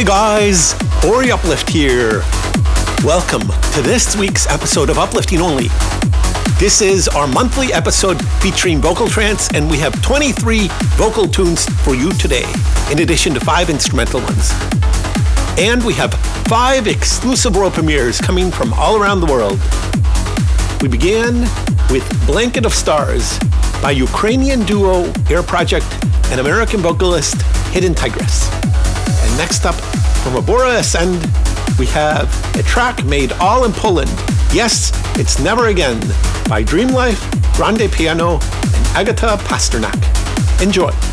Hey guys, Ori Uplift here. Welcome to this week's episode of Uplifting Only. This is our monthly episode featuring vocal trance, and we have 23 vocal tunes for you today, in addition to five instrumental ones. And we have five exclusive world premieres coming from all around the world. We begin with Blanket of Stars by Ukrainian duo Air Project and American vocalist Hidden Tigress. Next up, from Abora Ascend, we have a track made all in Poland. Yes, it's Never Again by Dreamlife, Grande Piano, and Agata Pasternak. Enjoy.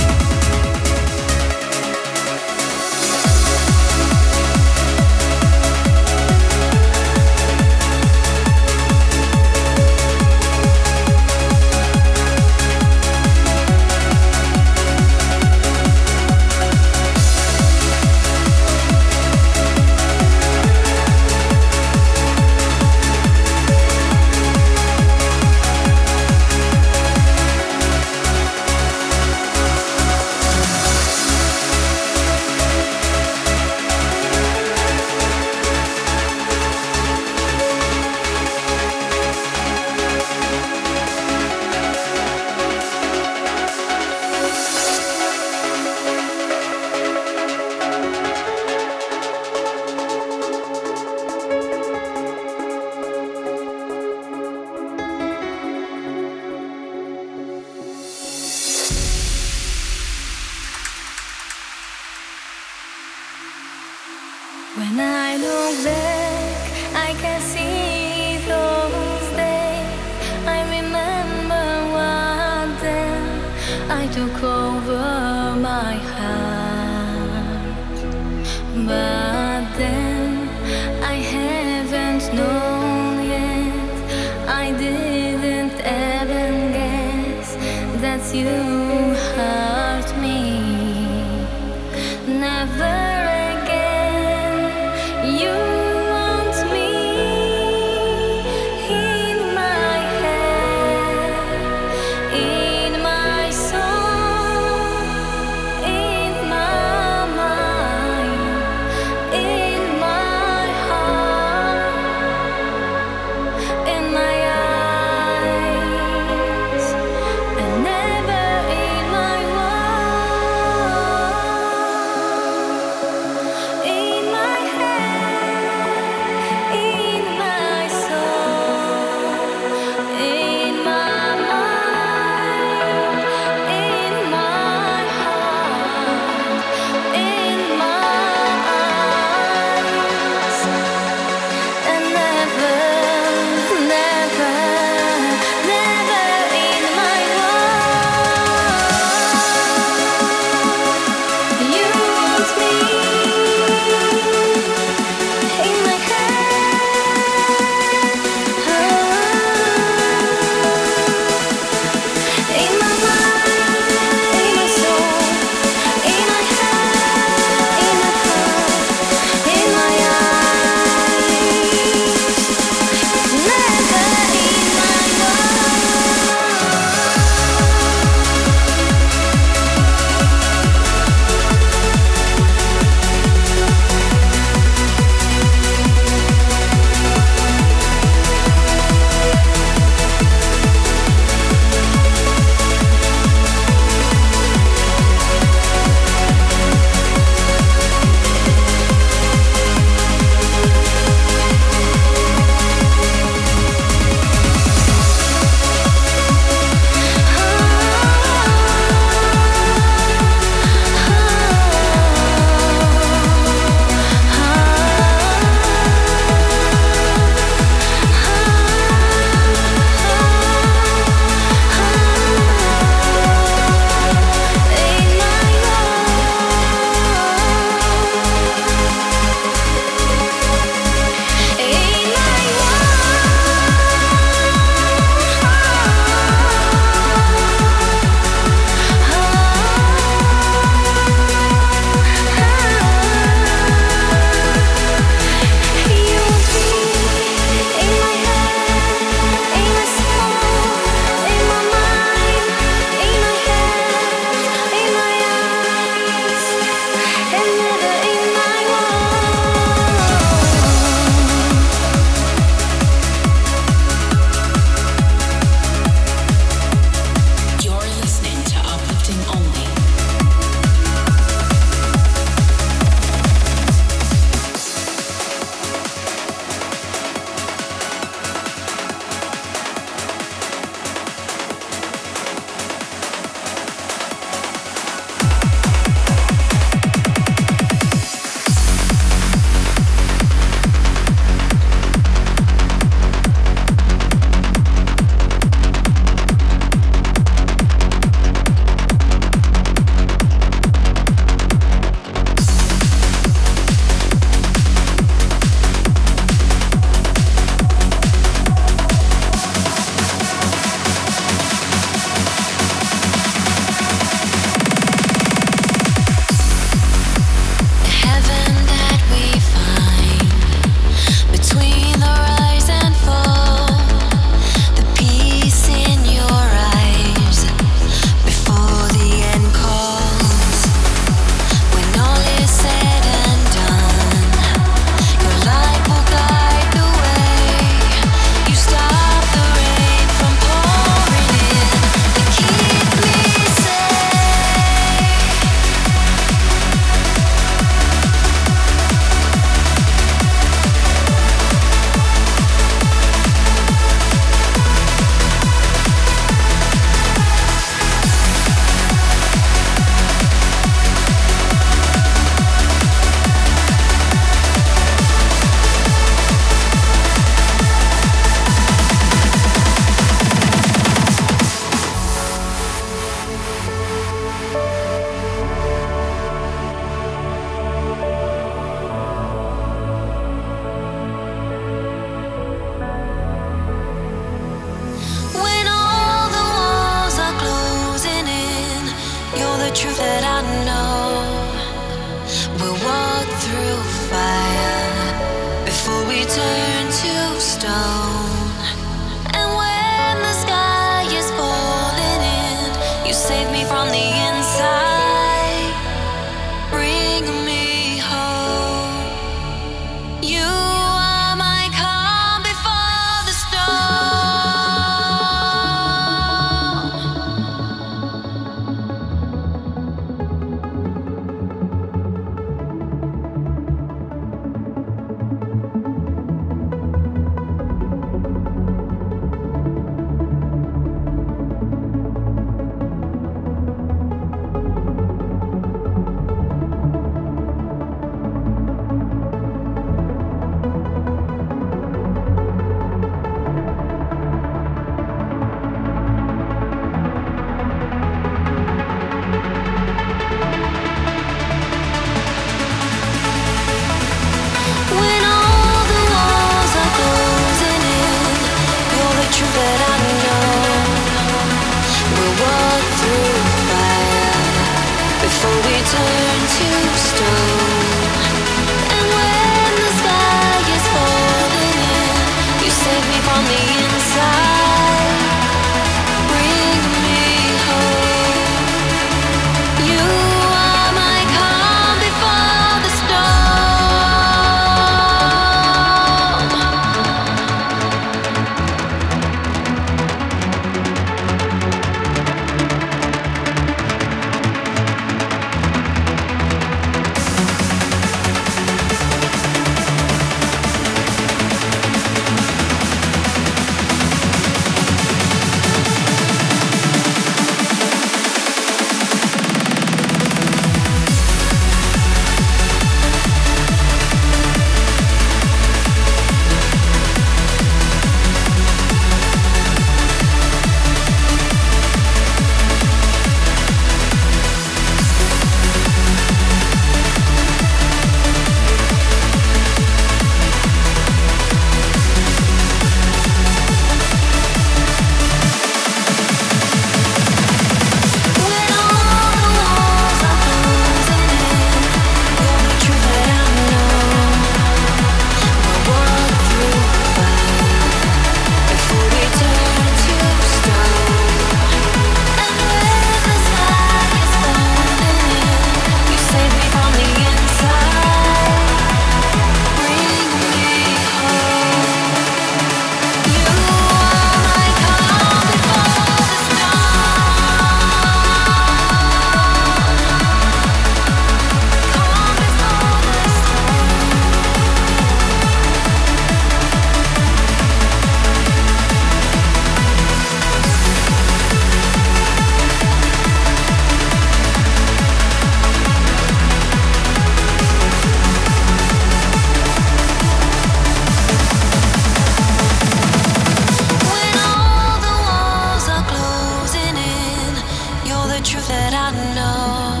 that I know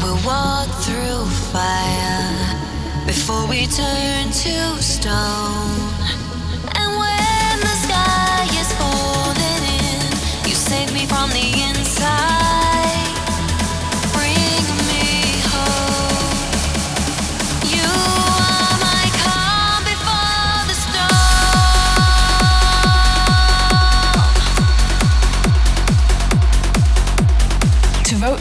will walk through fire before we turn to stone. And when the sky is falling in, you save me from the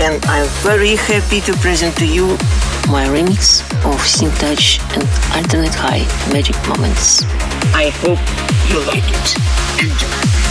And I'm very happy to present to you my remix of Sync Touch and Alternate High Magic Moments. I hope you like it. Enjoy.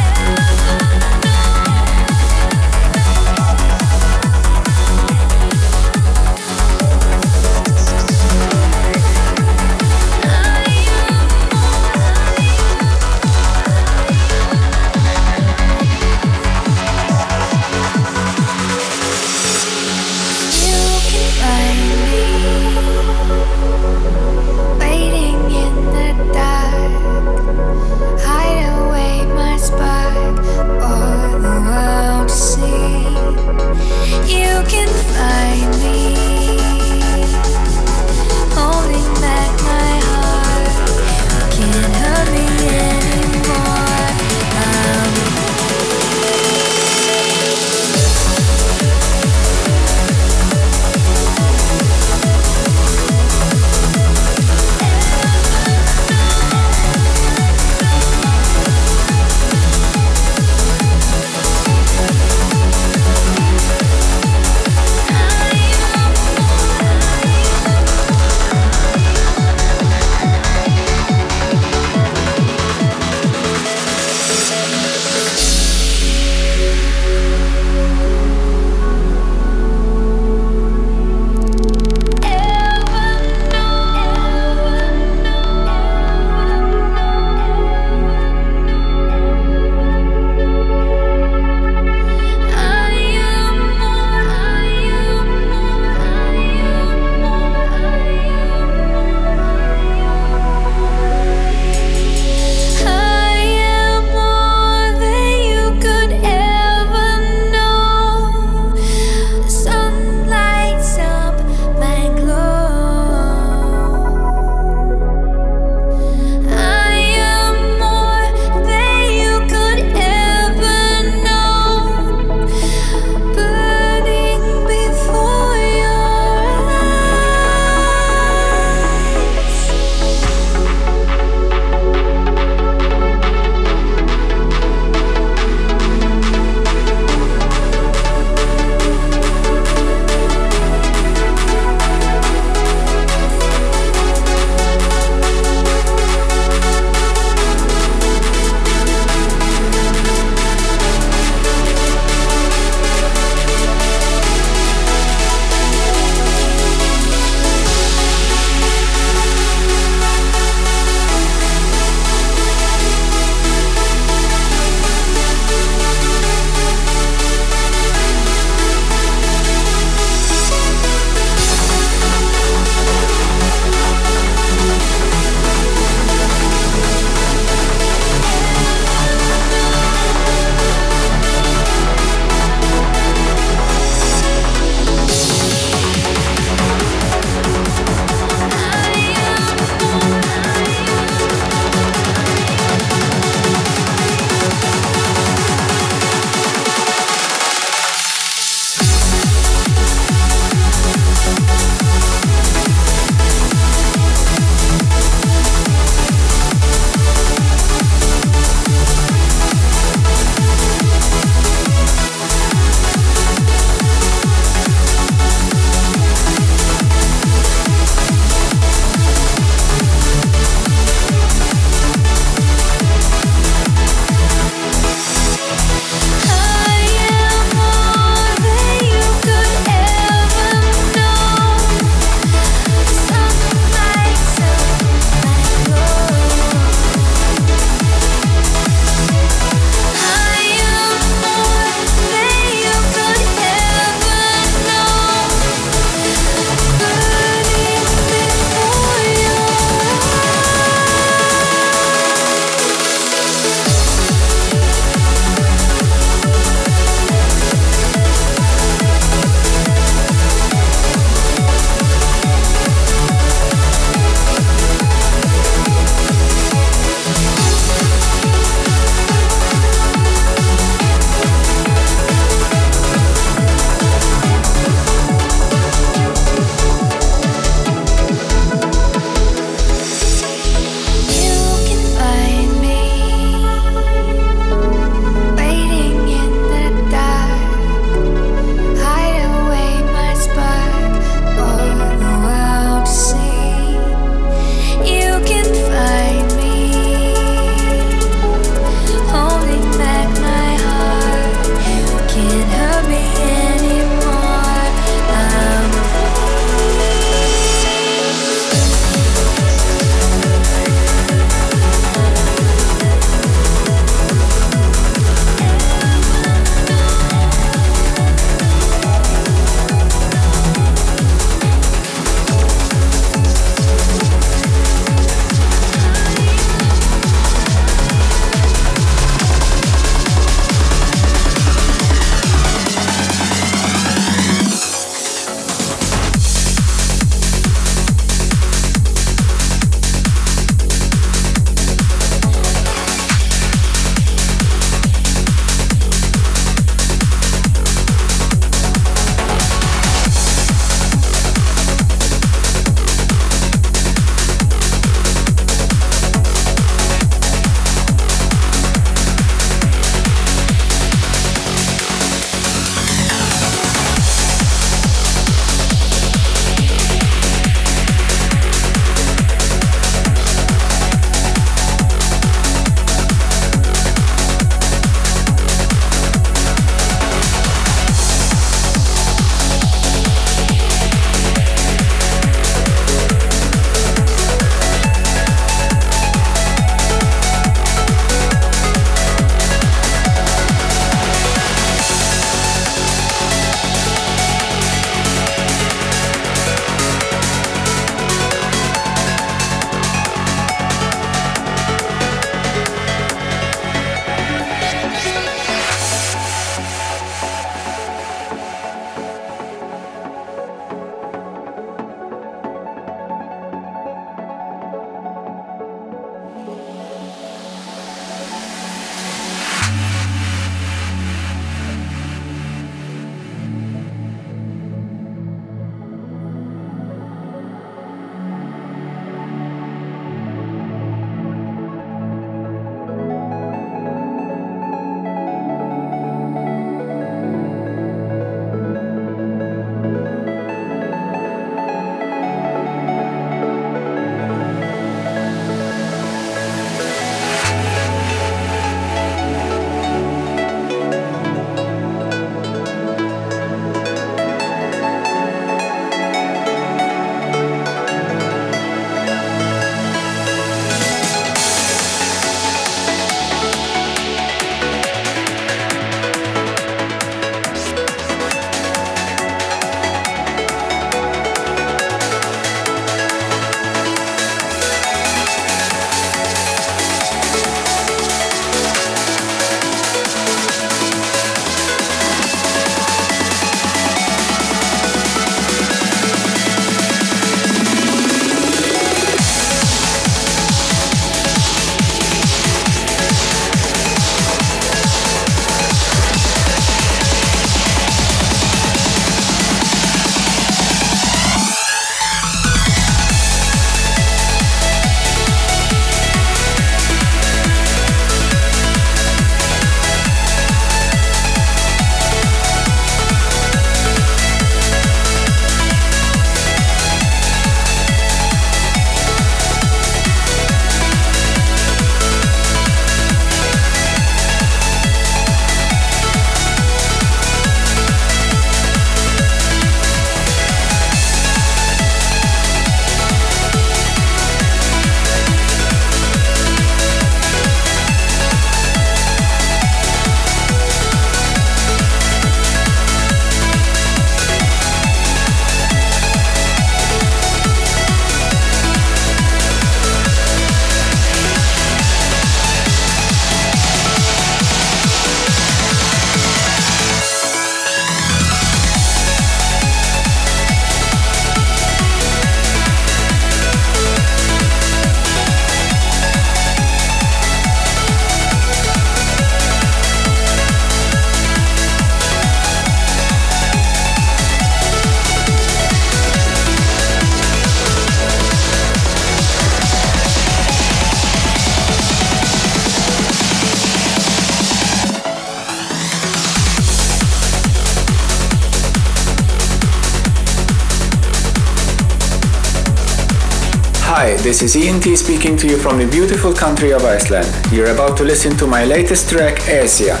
This is Ian T speaking to you from the beautiful country of Iceland. You're about to listen to my latest track, Asia.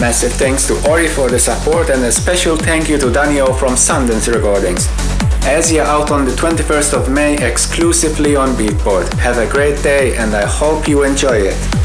Massive thanks to Ori for the support and a special thank you to Daniel from Sundance Recordings. Asia out on the 21st of May exclusively on Beatport. Have a great day and I hope you enjoy it.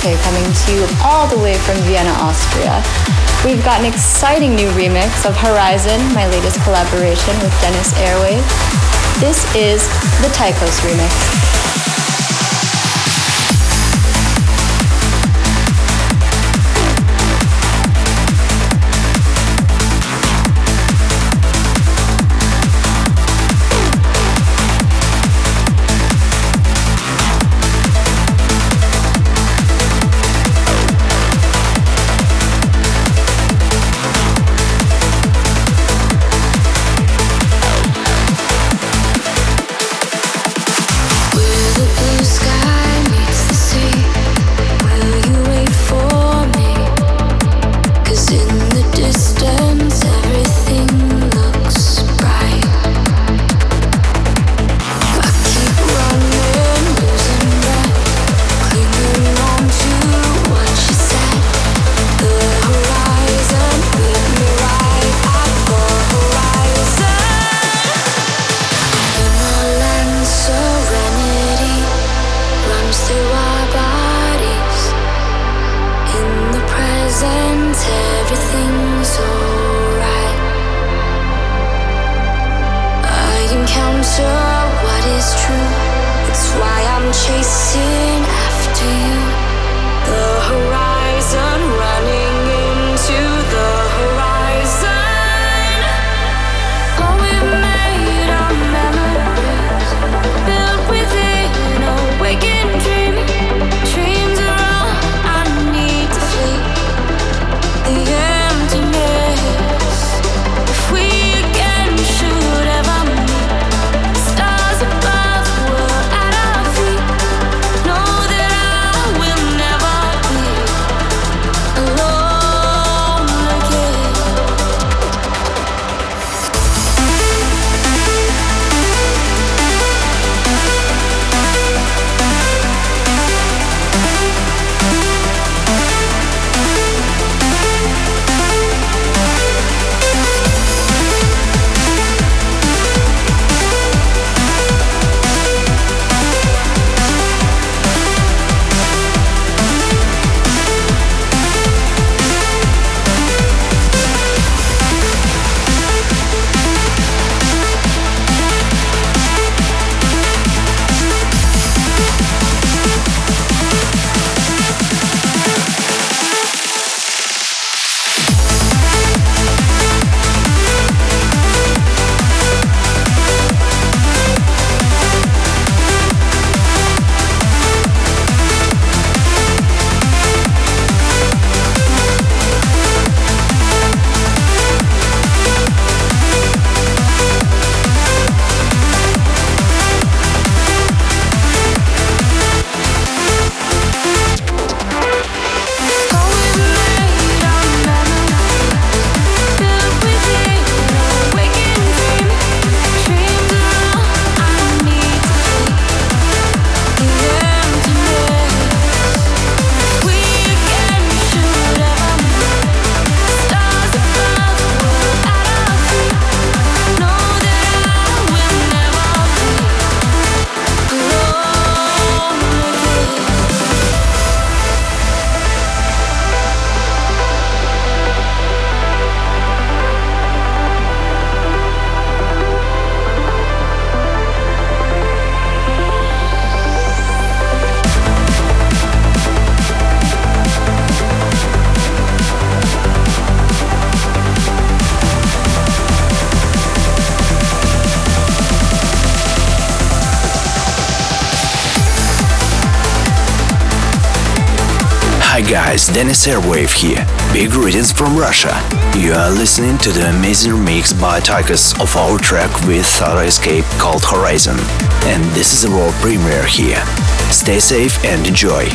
Sarah coming to you all the way from Vienna, Austria. We've got an exciting new remix of Horizon, my latest collaboration with Denis Airwave. This is the Tychos remix. Guys, Denis Airwave here. Big greetings from Russia. You are listening to the amazing mix by Tychus of our track with Thought Escape called Horizon. And this is a world premiere here. Stay safe and enjoy.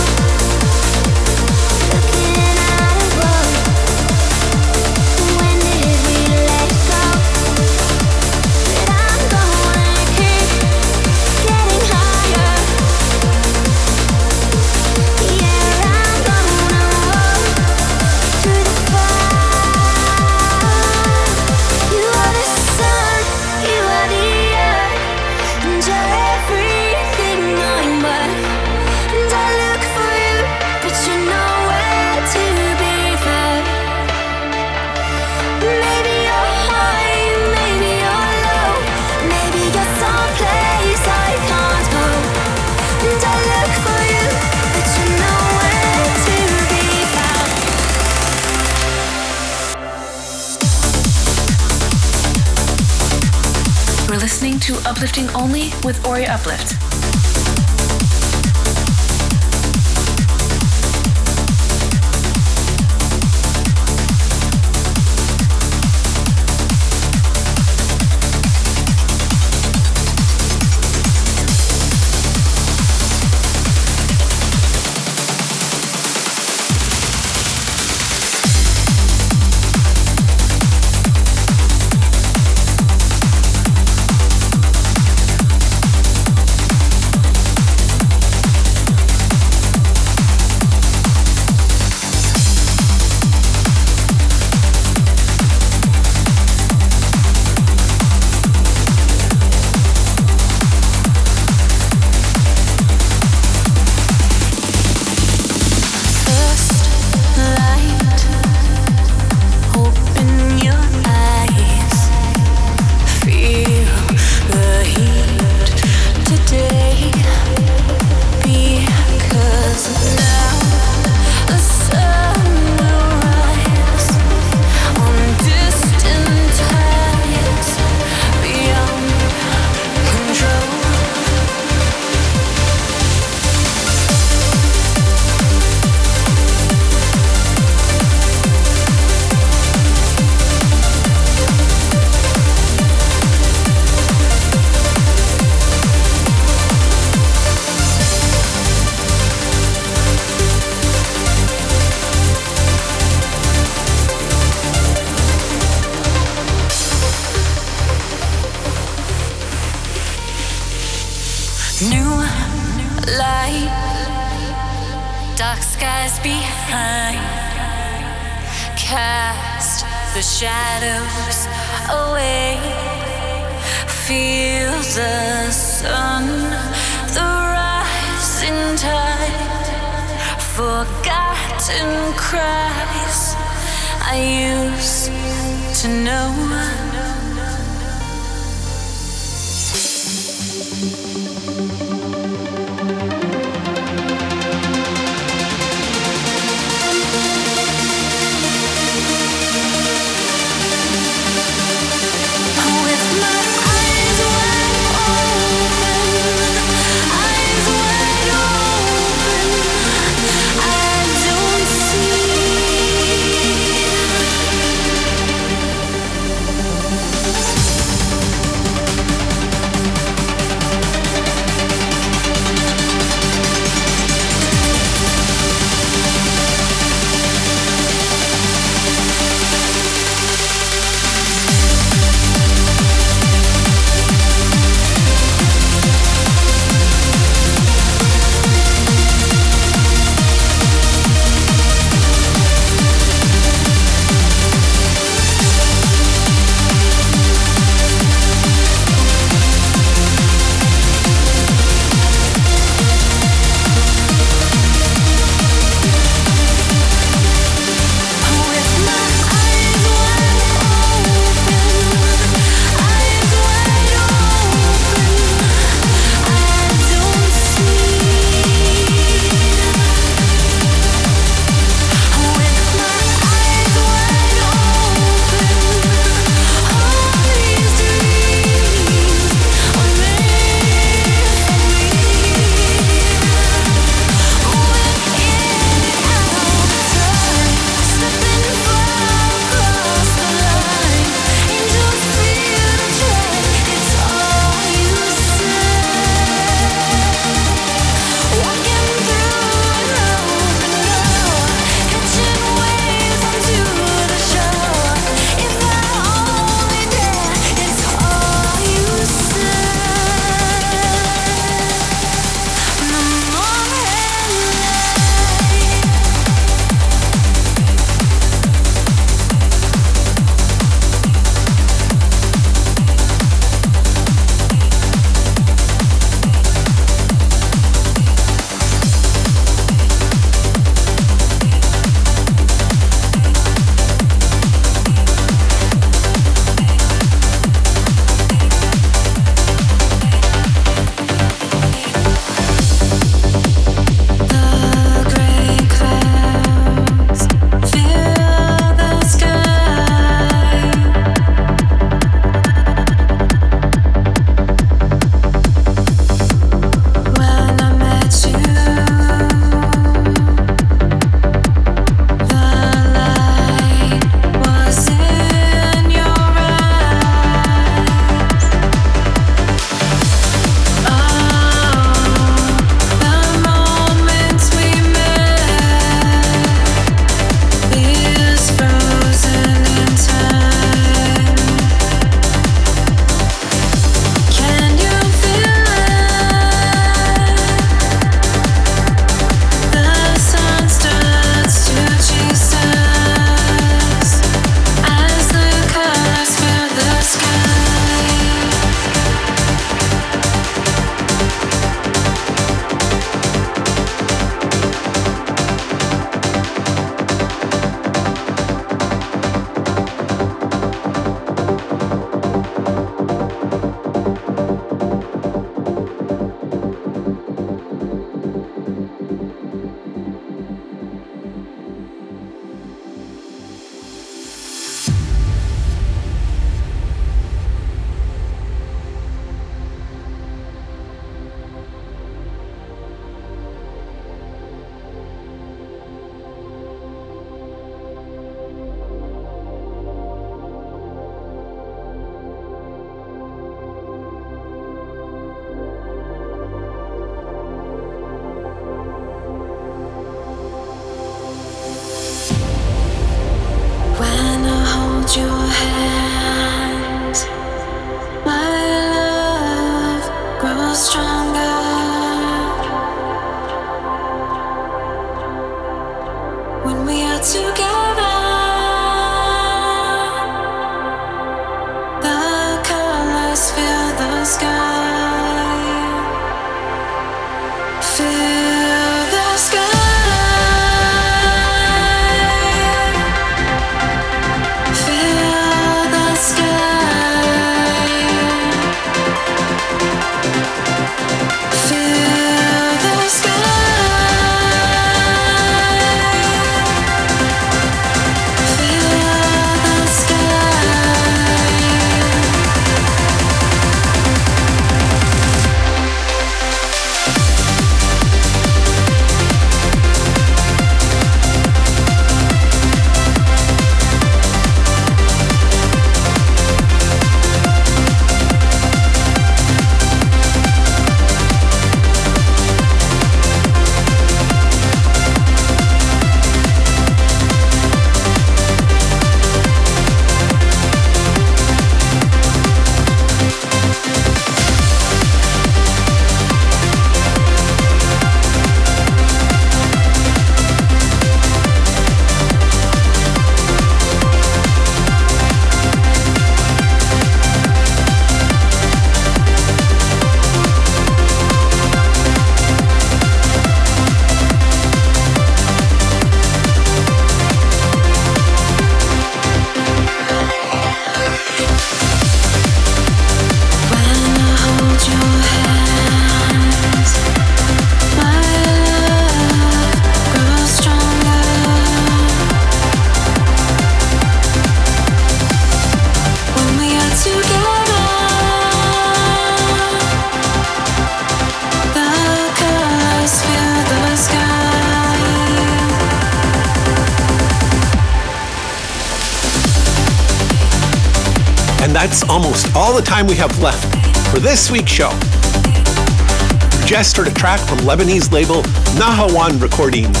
Time we have left for this week's show. You just heard a track from Lebanese label Nahawand Recordings.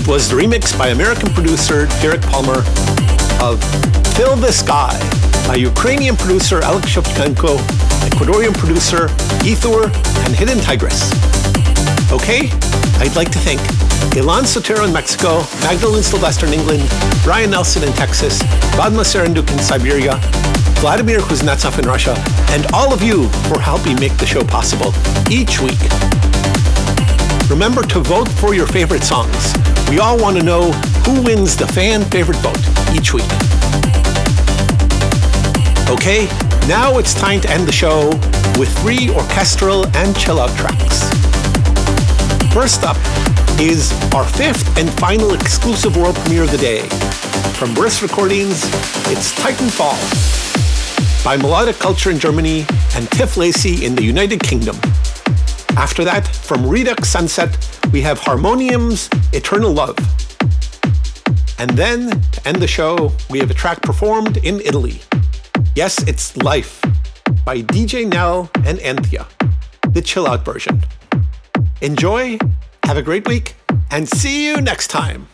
It was the remix by American producer Derek Palmer of Fill the Sky by Ukrainian producer Alex Shevchenko, Ecuadorian producer Ethor, and Hidden Tigress. Okay, I'd like to thank Ilan Sotero in Mexico, Magdalene Sylvester in England, Brian Nelson in Texas, Vadma Serenduk in Siberia, Vladimir Kuznetsov in Russia, and all of you for helping make the show possible each week. Remember to vote for your favorite songs. We all want to know who wins the fan favorite vote each week. Okay, now it's time to end the show with three orchestral and chill out tracks. First up is our fifth and final exclusive world premiere of the day. From Burst Recordings, it's Titanfall by Melodic Culture in Germany and Tiff Lacey in the United Kingdom. After that, from Redux Sunset, we have Harmonium's Eternal Love. And then, to end the show, we have a track performed in Italy. Yes, it's Life by DJ Nell and Anthea, the chill out version. Enjoy, have a great week, and see you next time.